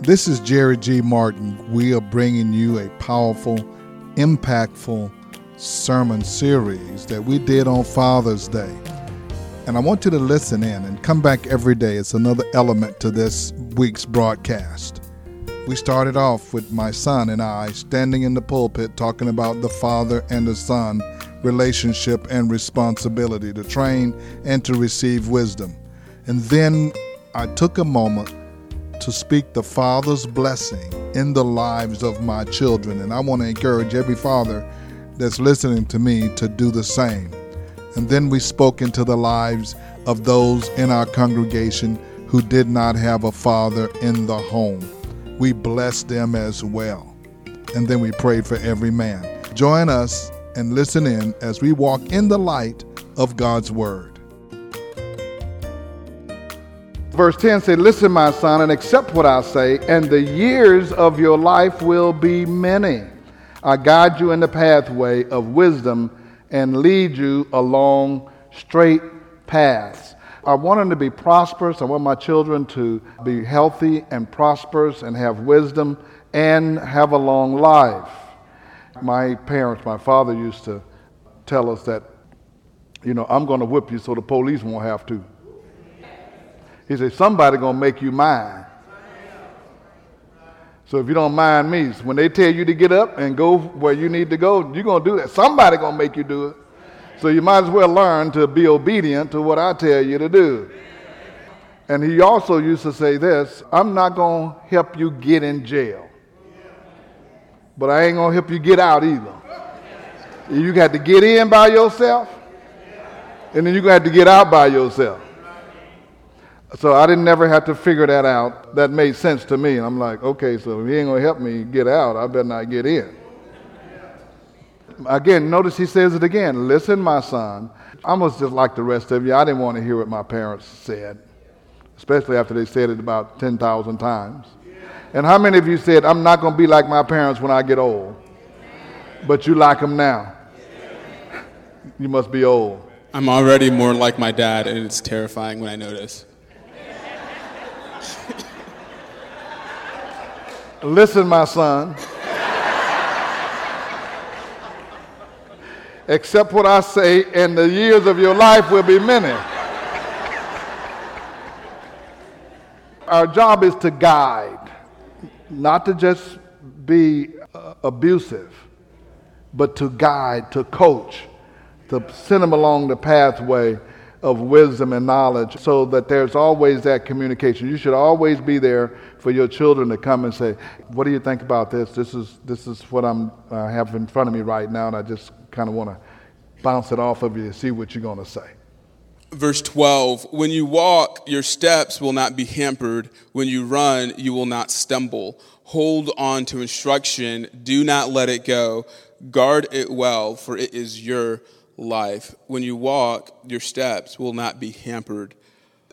This is Jerry G. Martin. We are bringing you a powerful, impactful sermon series that we did on Father's Day. And I want you to listen in and come back every day. It's another element to this week's broadcast. We started off with my son and I standing in the pulpit talking about the father and the son relationship and responsibility to train and to receive wisdom. And then I took a moment to speak the Father's blessing in the lives of my children. And I want to encourage every father that's listening to me to do the same. And then we spoke into the lives of those in our congregation who did not have a father in the home. We blessed them as well. And then we prayed for every man. Join us and listen in as we walk in the light of God's Word. Verse 10 says, Listen, my son, and accept what I say, and the years of your life will be many. I guide you in the pathway of wisdom and lead you along straight paths. I want them to be prosperous. I want my children to be healthy and prosperous and have wisdom and have a long life. My parents, my father used to tell us that, you know, I'm going to whip you so the police won't have to. He said, somebody to make you mine. So if you don't mind me, when they tell you to get up and go where you need to go, you're to do that. Somebody to make you do it. So you might as well learn to be obedient to what I tell you to do. And he also used to say this I'm not going to help you get in jail, but I ain't going to help you get out either. You got to get in by yourself, and then to have to get out by yourself. So I didn't never have to figure that out. That made sense to me. And I'm like, okay, so if he ain't going to help me get out, I better not get in. Again, notice he says it again. Listen, my son. I was just like the rest of you. I didn't want to hear what my parents said, especially after they said it about 10,000 times. And how many of you said, I'm not going to be like my parents when I get old? But you like them now. You must be old. I'm already more like my dad, and it's terrifying when I notice. Listen, my son. Accept what I say, and the years of your life will be many. Our job is to guide, not to just be uh, abusive, but to guide, to coach, to send them along the pathway of wisdom and knowledge so that there's always that communication. You should always be there for your children to come and say, What do you think about this? This is, this is what I'm, uh, have in front of me right now, and I just kind of want to bounce it off of you and see what you're going to say. Verse 12 When you walk, your steps will not be hampered. When you run, you will not stumble. Hold on to instruction. Do not let it go. Guard it well, for it is your life. When you walk, your steps will not be hampered.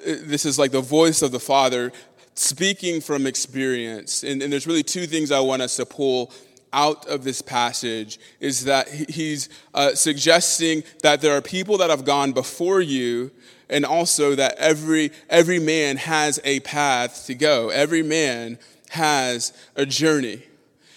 This is like the voice of the Father speaking from experience. And, and there's really two things I want us to pull out of this passage is that he's uh, suggesting that there are people that have gone before you and also that every every man has a path to go every man has a journey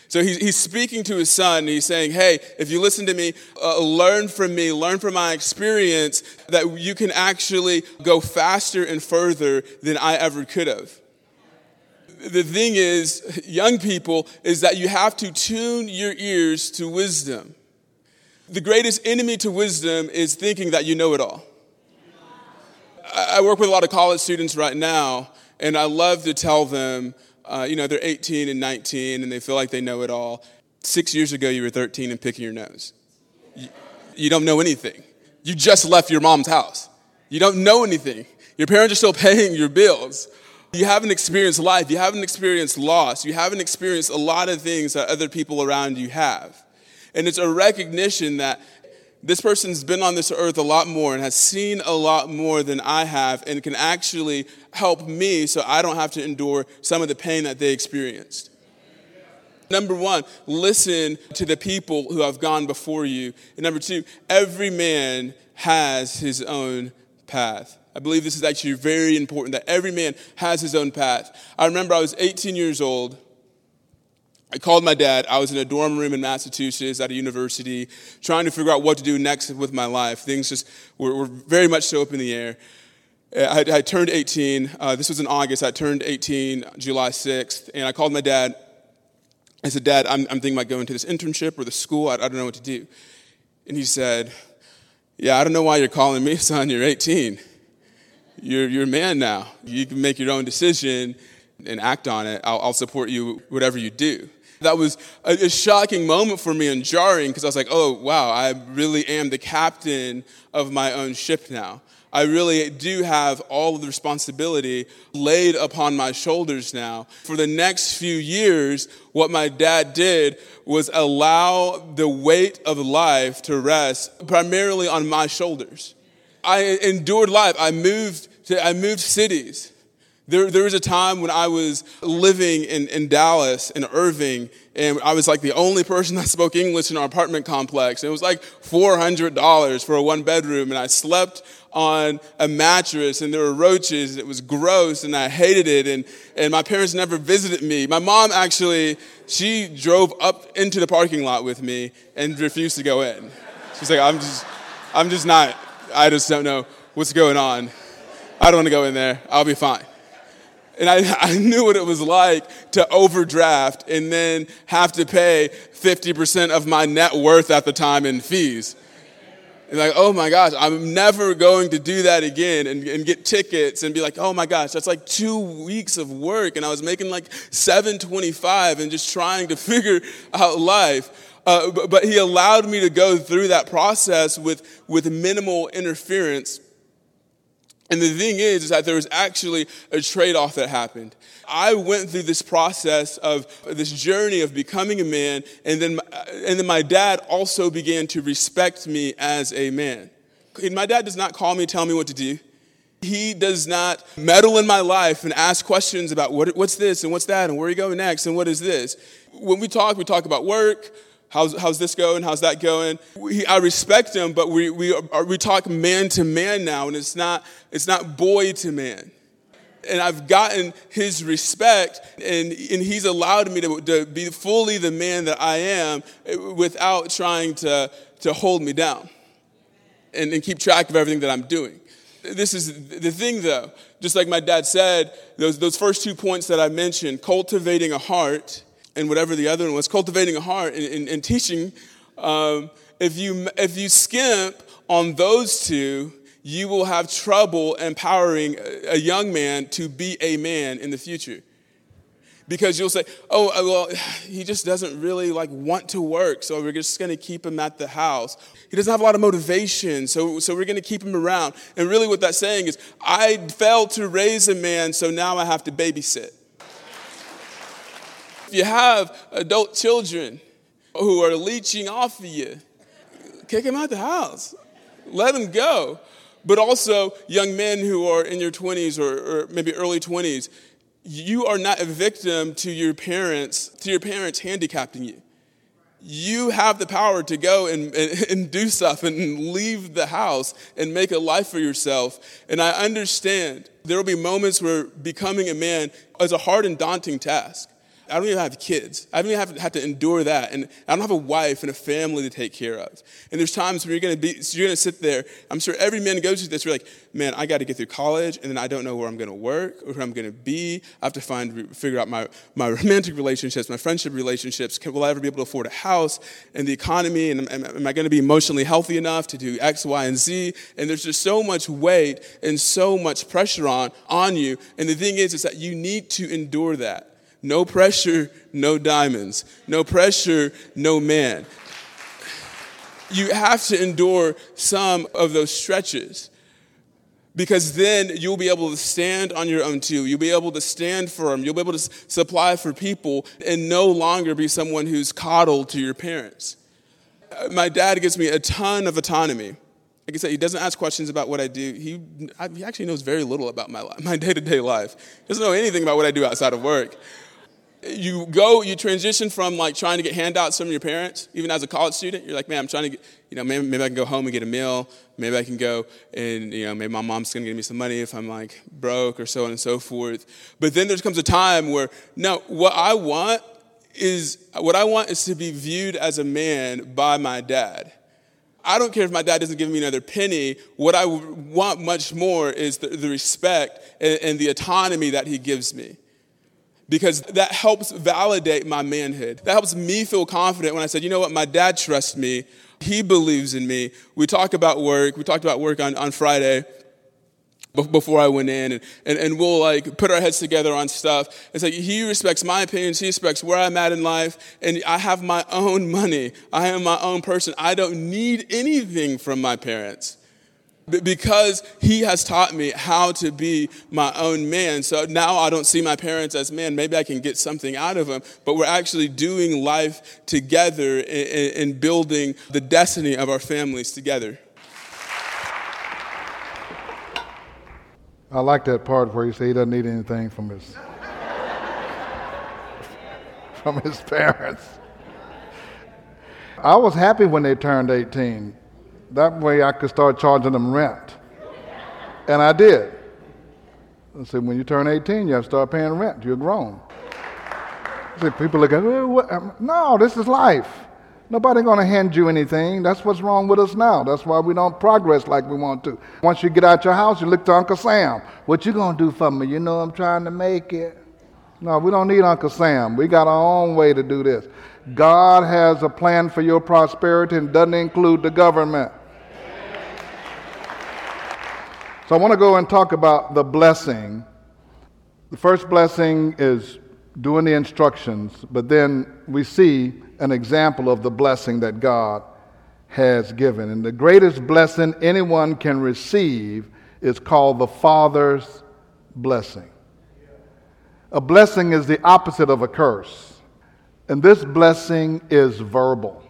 so he's, he's speaking to his son. he's saying, Hey, if you listen to me, uh, learn from me, learn from my experience, that you can actually go faster and further than I ever could have. The thing is, young people, is that you have to tune your ears to wisdom. The greatest enemy to wisdom is thinking that you know it all. I work with a lot of college students right now, and I love to tell them uh, you know, they're 18 and 19 and they feel like they know it all. Six years ago, you were 13 and picking your nose. You, you don't know anything. You just left your mom's house. You don't know anything. Your parents are still paying your bills. You haven't experienced life. You haven't experienced loss. You haven't experienced a lot of things that other people around you have. And it's a recognition that this person's been on this earth a lot more and has seen a lot more than I have and can actually help me so I don't have to endure some of the pain that they experienced. Number one, listen to the people who have gone before you. And number two, every man has his own path. I believe this is actually very important that every man has his own path. I remember I was 18 years old. I called my dad. I was in a dorm room in Massachusetts at a university trying to figure out what to do next with my life. Things just were, were very much so up in the air. I, I turned 18. Uh, this was in August. I turned 18 July 6th. And I called my dad. I said, Dad, I'm, I'm thinking about going to this internship or the school. I, I don't know what to do. And he said, Yeah, I don't know why you're calling me, son. You're 18. You're, you're a man now. You can make your own decision and act on it. I'll, I'll support you, whatever you do. That was a, a shocking moment for me and jarring because I was like, oh, wow, I really am the captain of my own ship now. I really do have all of the responsibility laid upon my shoulders now. For the next few years, what my dad did was allow the weight of life to rest primarily on my shoulders. I endured life. I moved to, I moved cities. There, there was a time when I was living in, in Dallas, in Irving, and I was like the only person that spoke English in our apartment complex. It was like $400 for a one bedroom, and I slept on a mattress, and there were roaches. It was gross, and I hated it, and, and my parents never visited me. My mom actually, she drove up into the parking lot with me and refused to go in. She's like, I'm just, I'm just not, I just don't know what's going on. I don't want to go in there. I'll be fine. And I, I knew what it was like to overdraft and then have to pay 50% of my net worth at the time in fees. And like, oh my gosh, I'm never going to do that again and, and get tickets and be like, oh my gosh, that's like two weeks of work. And I was making like 725 and just trying to figure out life. Uh, but, but he allowed me to go through that process with, with minimal interference and the thing is, is that there was actually a trade off that happened. I went through this process of this journey of becoming a man, and then, uh, and then my dad also began to respect me as a man. And my dad does not call me, tell me what to do. He does not meddle in my life and ask questions about what, what's this and what's that and where are you going next and what is this. When we talk, we talk about work, How's, how's this going? How's that going? We, I respect him, but we, we, are, we talk man to man now, and it's not, it's not boy to man. And I've gotten his respect, and, and he's allowed me to, to be fully the man that I am eh, without trying to, to hold me down and, and keep track of everything that I'm doing. This is the thing, though. Just like my dad said, those, those first two points that I mentioned cultivating a heart and whatever the other one was, cultivating a heart and, and, and teaching. Um, if, you, if you skimp on those two, you will have trouble empowering a young man to be a man in the future. Because you'll say, oh, uh, well, he just doesn't really like want to work, so we're just gonna keep him at the house. He doesn't have a lot of motivation, so, so we're gonna keep him around. And really, what that's saying is, I failed to raise a man, so now I have to babysit. If you have adult children who are leeching off of you, kick them out the house. Let them go. But also, young men who are in your 20s or, or maybe early 20s, you are not a victim to your parents, to your parents handicapping you you have the power to go and, and, and, do stuff and leave the house and make a life for yourself. And I understand there will be moments where becoming a man is a hard and daunting task. I don't even have kids. I don't even have, have to endure that. And I don't have a wife and a family to take care of. And there's times where you're going to be, so you're going to sit there. I'm sure every man goes through this. You're like, man, I got to get through college, and then I don't know where I'm going to work or who I'm going to be. I have to find, figure out my, my romantic relationships, my friendship relationships. Will I ever be able to afford a house and the economy? And am, am I going to be emotionally healthy enough to do X, Y, and Z? And there's just so much weight and so much pressure on, on you. And the thing is, is that you need to endure that. No pressure, no diamonds. No pressure, no man. You have to endure some of those stretches because then you'll be able to stand on your own too. You'll be able to stand firm. You'll be able to supply for people and no longer be someone who's coddled to your parents. Uh, my dad gives me a ton of autonomy. Like I said, he doesn't ask questions about what I do. He, he actually knows very little about my, my day-to-day life. He doesn't know anything about what I do outside of work you go, you transition from like trying to get handouts from your parents, even as a college student. You're like, man, I'm trying to get, you know, maybe, maybe I can go home and get a meal. Maybe I can go and, you know, maybe my mom's going to give me some money if I'm like broke or so on and so forth. But then there comes a time where, no, what I want is, what I want is to be viewed as a man by my dad. I don't care if my dad doesn't give me another penny. What I want much more is the, the respect and, and the autonomy that he gives me because that helps validate my manhood. That helps me feel confident when I said, you know what, my dad trusts me. He believes in me. We talk about work. We talked about work on, on Friday before I went in, and, and, and we'll like put our heads together on stuff. It's like he respects my opinions, he respects where I'm at in life, and I have my own money. I am my own person. I don't need anything from my parents because he has taught me how to be my own man. So now I don't see my parents as men. Maybe I can get something out of them, but we're actually doing life together and building the destiny of our families together. I like that part where you say he doesn't need anything from his from his parents. I was happy when they turned 18 that way I could start charging them rent. And I did. I said, when you turn 18, you have to start paying rent. You're grown. I said, people look at me, um, no, this is life. Nobody going to hand you anything. That's what's wrong with us now. That's why we don't progress like we want to. Once you get out your house, you look to Uncle Sam. What you going to do for me? You know I'm trying to make it. No, we don't need Uncle Sam. We got our own way to do this. God has a plan for your prosperity and doesn't include the government. So I want to go and talk about the blessing. The first blessing is doing the instructions, but then we see an example of the blessing that God has given. And the greatest blessing anyone can receive is called the Father's blessing. A blessing is the opposite of a curse. And this blessing is verbal,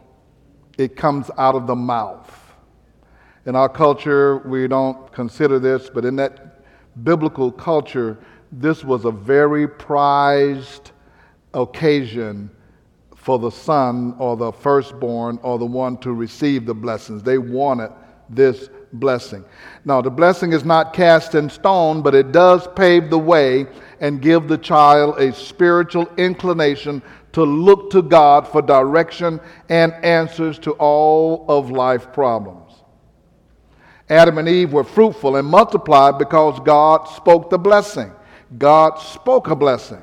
it comes out of the mouth. In our culture, we don't consider this, but in that biblical culture, this was a very prized occasion for the son or the firstborn or the one to receive the blessings. They wanted this blessing. Now, the blessing is not cast in stone, but it does pave the way and give the child a spiritual inclination to look to God for direction and answers to all of life problems. Adam and Eve were fruitful and multiplied because God spoke the blessing. God spoke a blessing.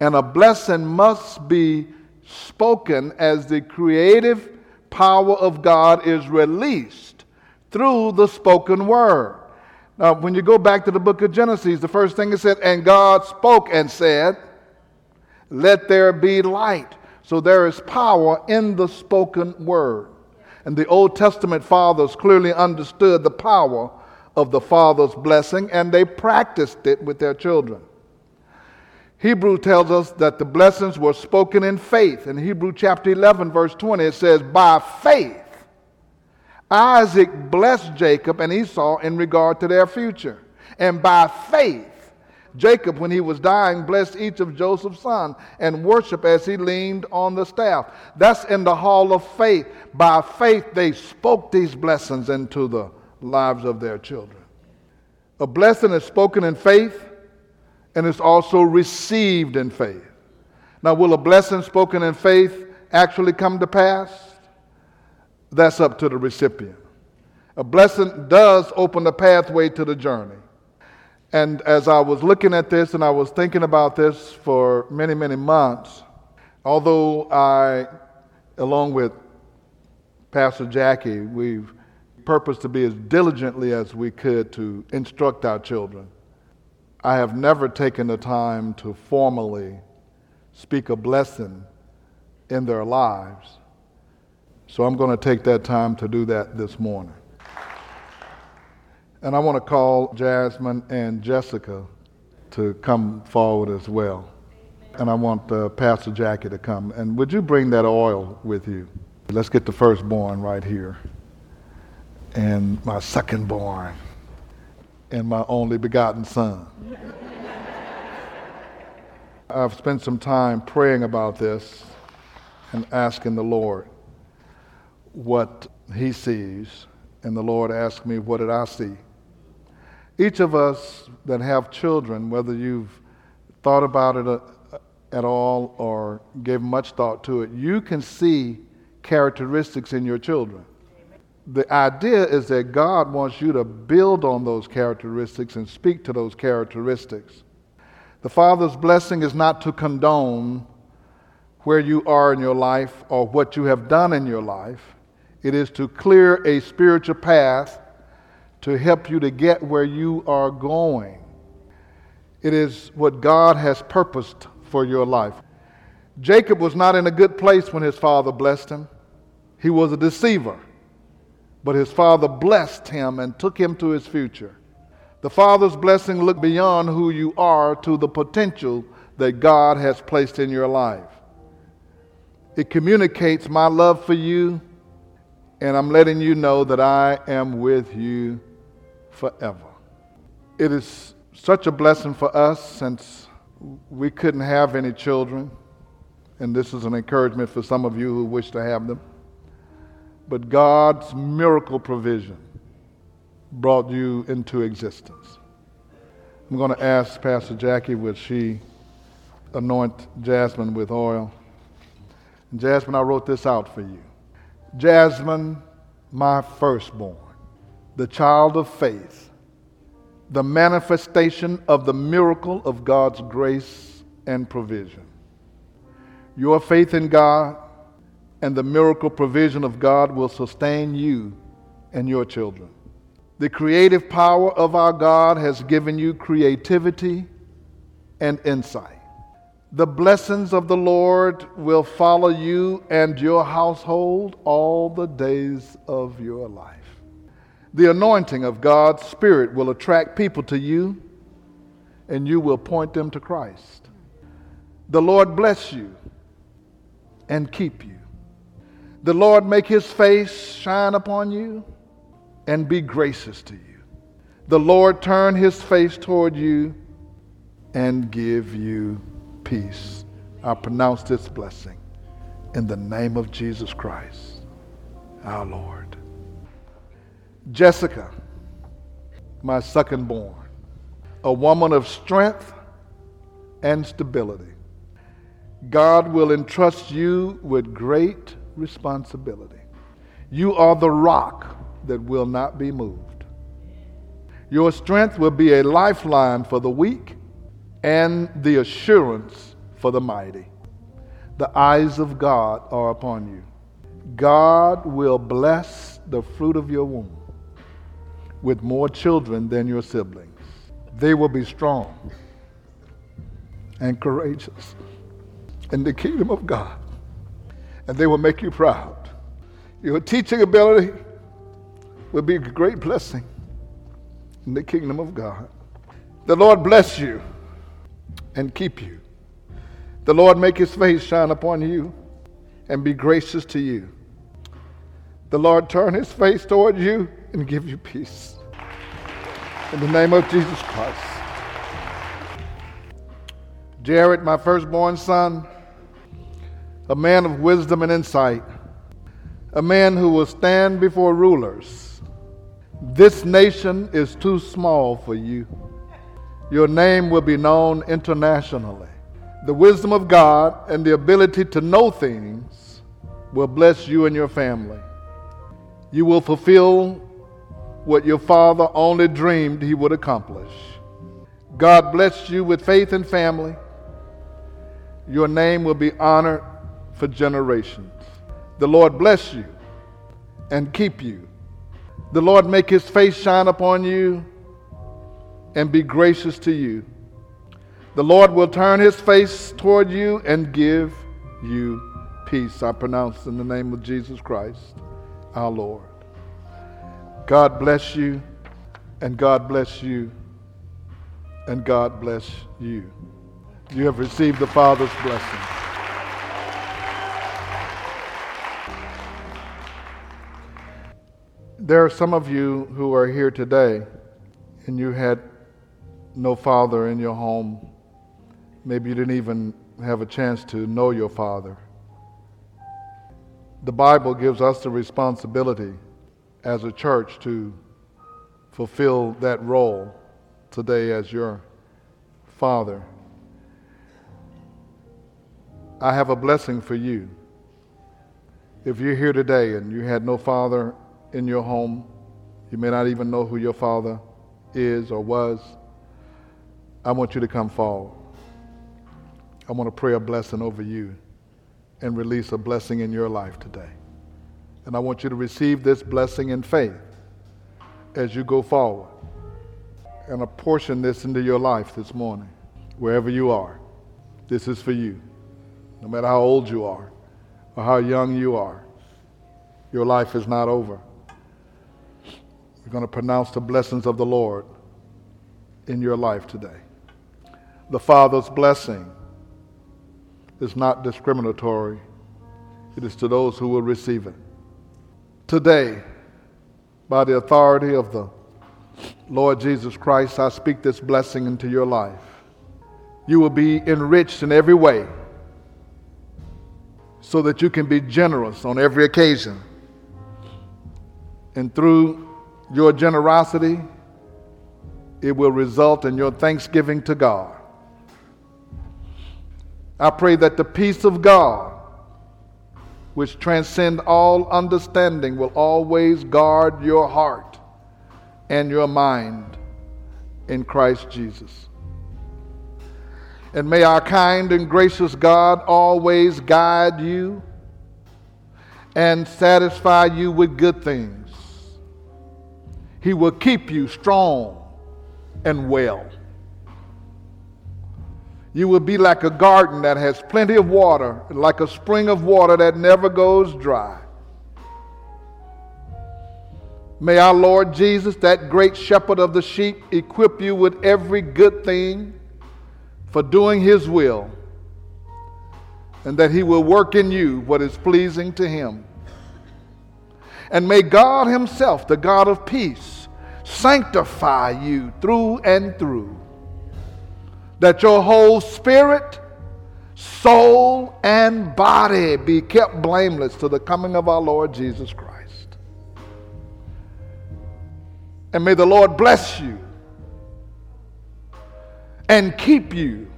And a blessing must be spoken as the creative power of God is released through the spoken word. Now, when you go back to the book of Genesis, the first thing it said, and God spoke and said, Let there be light. So there is power in the spoken word. And the Old Testament fathers clearly understood the power of the Father's blessing and they practiced it with their children. Hebrew tells us that the blessings were spoken in faith. In Hebrew chapter 11, verse 20, it says, By faith, Isaac blessed Jacob and Esau in regard to their future. And by faith, Jacob, when he was dying, blessed each of Joseph's sons and worshiped as he leaned on the staff. That's in the hall of faith. By faith, they spoke these blessings into the lives of their children. A blessing is spoken in faith and it's also received in faith. Now, will a blessing spoken in faith actually come to pass? That's up to the recipient. A blessing does open the pathway to the journey. And as I was looking at this and I was thinking about this for many, many months, although I, along with Pastor Jackie, we've purposed to be as diligently as we could to instruct our children. I have never taken the time to formally speak a blessing in their lives. So I'm going to take that time to do that this morning. And I want to call Jasmine and Jessica to come forward as well. And I want uh, Pastor Jackie to come. And would you bring that oil with you? Let's get the firstborn right here. And my secondborn. And my only begotten son. I've spent some time praying about this and asking the Lord what He sees. And the Lord asked me, What did I see? Each of us that have children, whether you've thought about it uh, at all or gave much thought to it, you can see characteristics in your children. The idea is that God wants you to build on those characteristics and speak to those characteristics. The Father's blessing is not to condone where you are in your life or what you have done in your life. It is to clear a spiritual path to help you to get where you are going. It is what God has purposed for your life. Jacob was not in a good place when his father blessed him. He was a deceiver. But his father blessed him and took him to his future. The Father's blessing look beyond who you are to the potential that God has placed in your life. It communicates my love for you, and I'm letting you know that I am with you forever. It is such a blessing for us since we couldn't have any children, and this is an encouragement for some of you who wish to have them. But God's miracle provision brought you into existence. I'm going to ask Pastor Jackie, would she anoint Jasmine with oil? Jasmine, I wrote this out for you. Jasmine, my firstborn, the child of faith, the manifestation of the miracle of God's grace and provision. Your faith in God and the miracle provision of God will sustain you and your children. The creative power of our God has given you creativity and insight. The blessings of the Lord will follow you and your household all the days of your life. The anointing of God's Spirit will attract people to you, and you will point them to Christ. The Lord bless you and keep you. The Lord make his face shine upon you and be gracious to you. The Lord turn his face toward you and give you peace. I pronounce this blessing in the name of Jesus Christ, our Lord. Jessica, my second born, a woman of strength and stability. God will entrust you with great responsibility. You are the rock that will not be moved. Your strength will be a lifeline for the weak and the assurance for the mighty. The eyes of God are upon you. God will bless the fruit of your womb with more children than your siblings. They will be strong and courageous in the kingdom of God, and they will make you proud. Your teaching ability will be a great blessing in the kingdom of God. The Lord bless you and keep you. The Lord make his face shine upon you and be gracious to you. The Lord turn his face toward you and give you peace. In the name of Jesus Christ. Jared, my firstborn son, a man of wisdom and insight, a man who will stand before rulers this nation is too small for you. Your name will be known internationally. The wisdom of God and the ability to know things will bless you and your family. You will fulfill what your father only dreamed he would accomplish. God bless you with faith and family. Your name will be honored for generations. The Lord bless you and keep you. The Lord make his face shine upon you and be gracious to you. The Lord will turn his face toward you and give you peace. I pronounce in the name of Jesus Christ, our Lord. God bless you, and God bless you, and God bless you. You have received the Father's blessing. There are some of you who are here today and you had no father in your home. Maybe you didn't even have a chance to know your father. The Bible gives us the responsibility as a church to fulfill that role today as your father. I have a blessing for you. If you're here today and you had no father in your home, you may not even know who your father is or was, I want you to come forward. I want to pray a blessing over you and release a blessing in your life today. And I want you to receive this blessing in faith as you go forward and apportion this into your life this morning, wherever you are. This is for you. No matter how old you are or how young you are, your life is not over. We're going to pronounce the blessings of the Lord in your life today. The Father's blessing is not discriminatory, it is to those who will receive it. Today, by the authority of the Lord Jesus Christ, I speak this blessing into your life. You will be enriched in every way so that you can be generous on every occasion. And through your generosity, it will result in your thanksgiving to God. I pray that the peace of God, which transcends all understanding, will always guard your heart and your mind in Christ Jesus. And may our kind and gracious God always guide you and satisfy you with good things. He will keep you strong and well. You will be like a garden that has plenty of water, like a spring of water that never goes dry. May our Lord Jesus, that great shepherd of the sheep, equip you with every good thing for doing his will, and that he will work in you what is pleasing to him. And may God himself, the God of peace, sanctify you through and through, that your whole spirit, soul, and body be kept blameless to the coming of our Lord Jesus Christ. And may the Lord bless you and keep you.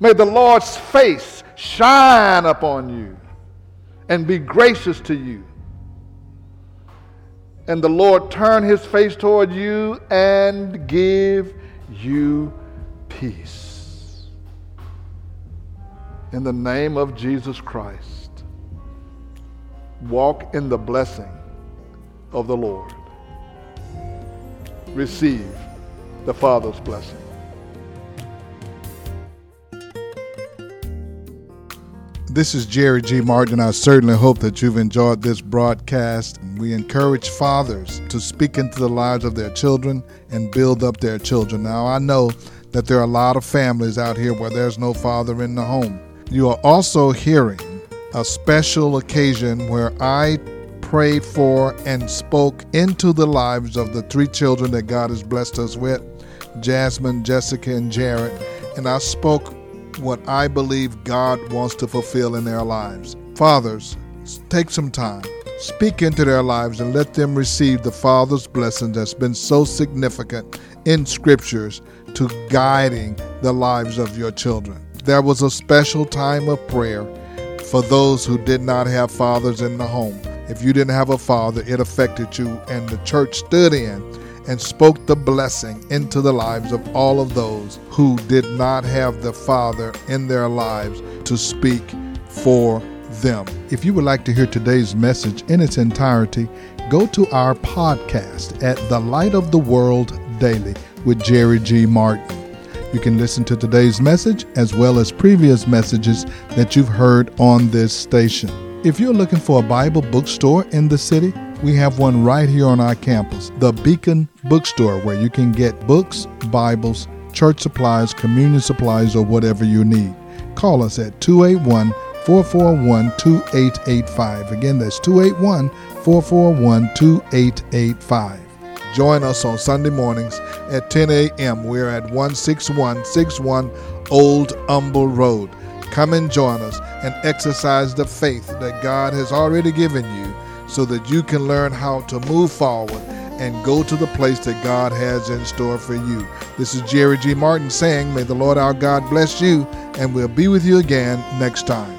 May the Lord's face shine upon you and be gracious to you. And the Lord turn his face toward you and give you peace. In the name of Jesus Christ, walk in the blessing of the Lord. Receive the Father's blessing. This is Jerry G. Martin. I certainly hope that you've enjoyed this broadcast. We encourage fathers to speak into the lives of their children and build up their children. Now, I know that there are a lot of families out here where there's no father in the home. You are also hearing a special occasion where I prayed for and spoke into the lives of the three children that God has blessed us with Jasmine, Jessica, and Jared. And I spoke what I believe God wants to fulfill in their lives. Fathers, take some time, speak into their lives, and let them receive the Father's blessing that's been so significant in scriptures to guiding the lives of your children. There was a special time of prayer for those who did not have fathers in the home. If you didn't have a father, it affected you, and the church stood in and spoke the blessing into the lives of all of those who did not have the Father in their lives to speak for them. If you would like to hear today's message in its entirety, go to our podcast at The Light of the World Daily with Jerry G. Martin. You can listen to today's message as well as previous messages that you've heard on this station. If you're looking for a Bible bookstore in the city, we have one right here on our campus, the Beacon Bookstore, where you can get books, Bibles, church supplies, communion supplies, or whatever you need. Call us at 281 441 2885. Again, that's 281 441 2885. Join us on Sunday mornings at 10 a.m. We're at 16161 Old Humble Road. Come and join us and exercise the faith that God has already given you so that you can learn how to move forward and go to the place that God has in store for you. This is Jerry G. Martin saying, May the Lord our God bless you, and we'll be with you again next time.